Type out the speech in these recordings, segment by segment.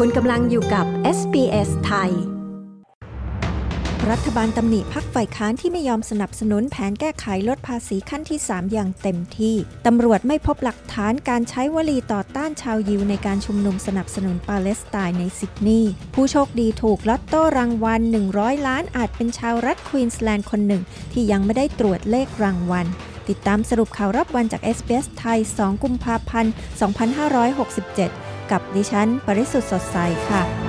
คุณกำลังอยู่กับ SBS ไทย รัฐบาลตำหนิพักฝ่ายค้านที่ไม่ยอมสนับสนุนแผนแก้ไขลดภาษีขั้นที่ 3 อย่างเต็มที่ ตำรวจไม่พบหลักฐานการใช้วลีต่อต้านชาวยิวในการชุมนุมสนับสนุนปาเลสไตน์ในซิดนีย์ ผู้โชคดีถูกลอตโต้รางวัล 100 ล้านอาจเป็นชาวรัฐควีนสแลนด์คนหนึ่ง ที่ยังไม่ได้ตรวจเลขรางวัลติดตามสรุปข่าวรับวันจาก SBS ไทย 2 กุมภาพันธ์ 2567 กับดิฉัน ปริสุทธ์สดใสค่ะ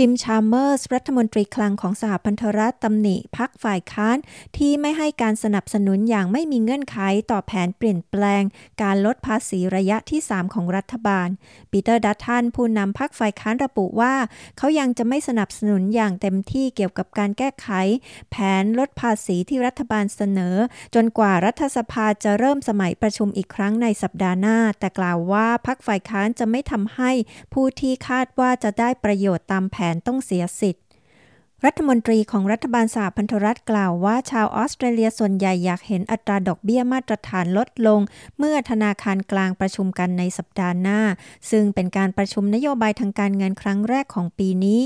จิมชาร์เมอร์สรัฐมนตรีคลังของสหพันธรัฐตำหนิพักฝ่ายค้าน ที่ไม่ให้การสนับสนุนอย่างไม่มีเงื่อนไขต่อแผนเปลี่ยนแปลง การลดภาษีระยะที่ 3 ของรัฐบาล ปีเตอร์ดัตทันผู้นำพักฝ่ายค้านระบุว่า เขายังจะไม่สนับสนุนอย่างเต็มที่เกี่ยวกับการแก้ไข แผนลดภาษีที่รัฐบาลเสนอ จนกว่ารัฐสภาจะเริ่มสมัยประชุมอีกครั้งในสัปดาห์หน้า แต่กล่าวว่าพักฝ่ายค้านจะไม่ทำให้ผู้ที่คาดว่าจะได้ประโยชน์ตามแผนต้องเสียสิทธิ์ รัฐมนตรีของรัฐบาลสหพันธรัฐกล่าวว่า ชาวออสเตรเลียส่วนใหญ่อยากเห็นอัตราดอกเบี้ยมาตรฐานลดลง เมื่อธนาคารกลางประชุมกันในสัปดาห์หน้า ซึ่งเป็นการประชุมนโยบายทางการเงินครั้งแรกของปีนี้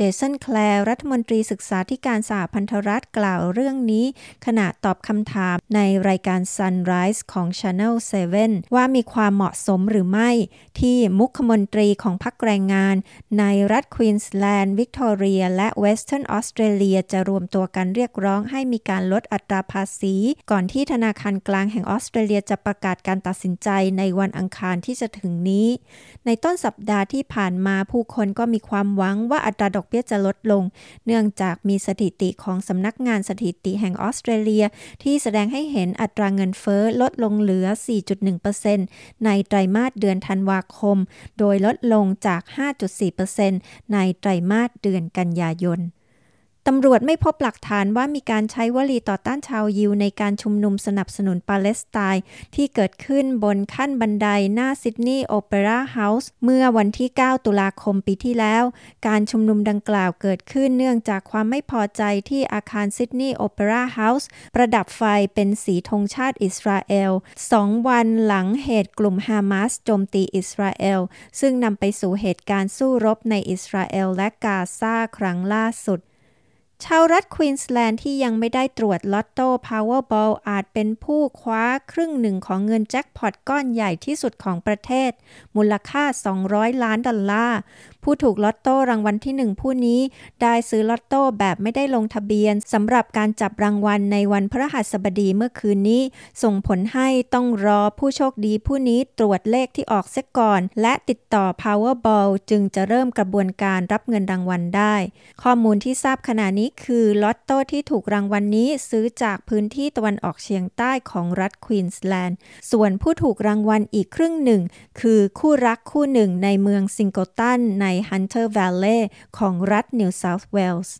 เจสันแคลร์รัฐมนตรีศึกษาธิการสหพันธรัฐกล่าวเรื่องนี้ ขณะตอบคำถามในรายการ Sunrise ของ Channel 7 ว่ามีความเหมาะสมหรือไม่ ที่มุขมนตรีของพรรคแรงงาน ในรัฐควีนสแลนด์วิกตอเรีย และเวสเทิร์นออสเตรเลียจะรวมตัวกันเรียกร้องให้มีการลดอัตราภาษี ก่อนที่ธนาคารกลางแห่งออสเตรเลียจะประกาศการตัดสินใจในวันอังคารที่จะถึงนี้ ในต้นสัปดาห์ที่ผ่านมาผู้คนก็มีความหวังว่าอัตราดอกเบี้ยจะลดลง เนื่องจากมีสถิติของสำนักงานสถิติแห่งออสเตรเลีย ที่แสดงให้เห็นอัตราเงินเฟ้อลดลงเหลือ 4.1%ในไตรมาสเดือนธันวาคม โดยลดลงจาก 5.4%ในไตรมาสเดือนกันยายน ตำรวจไม่พบหลักฐานว่ามีการใช้วลีต่อต้านชาวยิวในการชุมนุมสนับสนุนปาเลสไตน์ที่เกิดขึ้นบนขั้นบันไดหน้าซิดนีย์โอเปร่าเฮาส์เมื่อวันที่ 9 ตุลาคมปีที่แล้ว การชุมนุมดังกล่าวเกิดขึ้นเนื่องจากความไม่พอใจที่อาคารซิดนีย์โอเปร่าเฮาส์ประดับไฟเป็นสีธงชาติอิสราเอลสองวันหลังเหตุกลุ่มฮามาสโจมตีอิสราเอลซึ่งนำไปสู่เหตุการณ์สู้รบในอิสราเอลและกาซาครั้งล่าสุด ชาวรัฐควีนสแลนด์ที่ยังไม่ได้ตรวจลอตโต้พาวเวอร์บอลอาจเป็นผู้คว้าครึ่งหนึ่งของเงินแจ็คพอตก้อนใหญ่ที่สุดของประเทศ มูลค่า 200 ล้านดอลลาร์ ผู้ถูกลอตโต้รางวัลที่หนึ่งผู้นี้ได้ซื้อลอตโต้แบบไม่ได้ลงทะเบียนสำหรับการจับรางวัลในวันพฤหัสบดีเมื่อคืนนี้ ส่งผลให้ต้องรอผู้โชคดีผู้นี้ตรวจเลขที่ออกเสียก่อน และติดต่อ Powerball จึงจะเริ่มกระบวนการรับเงินรางวัลได้ ข้อมูลที่ทราบขณะนี้คือลอตโต้ที่ถูกรางวัลนนี้ซื้อจากพื้นที่ตะวันออกเฉียงใต้ของรัฐควีนสแลนด์ ส่วนผู้ถูกรางวัลอีกครึ่งหนึ่ง คือคู่รักคู่หนึ่งในเมืองซิงโกตันในฮันเตอร์ v วลเล่ของรัฐนิวเซาท์เวลส์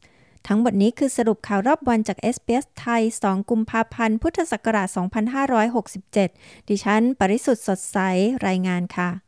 ทั้งหมดนี้คือสรุปข่าวรอบวันจาก SBS ไทย 2 กุมภาพันธ์ พุทธศักราช 2567 ดิฉัน ปริสุทธ์สดใส รายงานค่ะ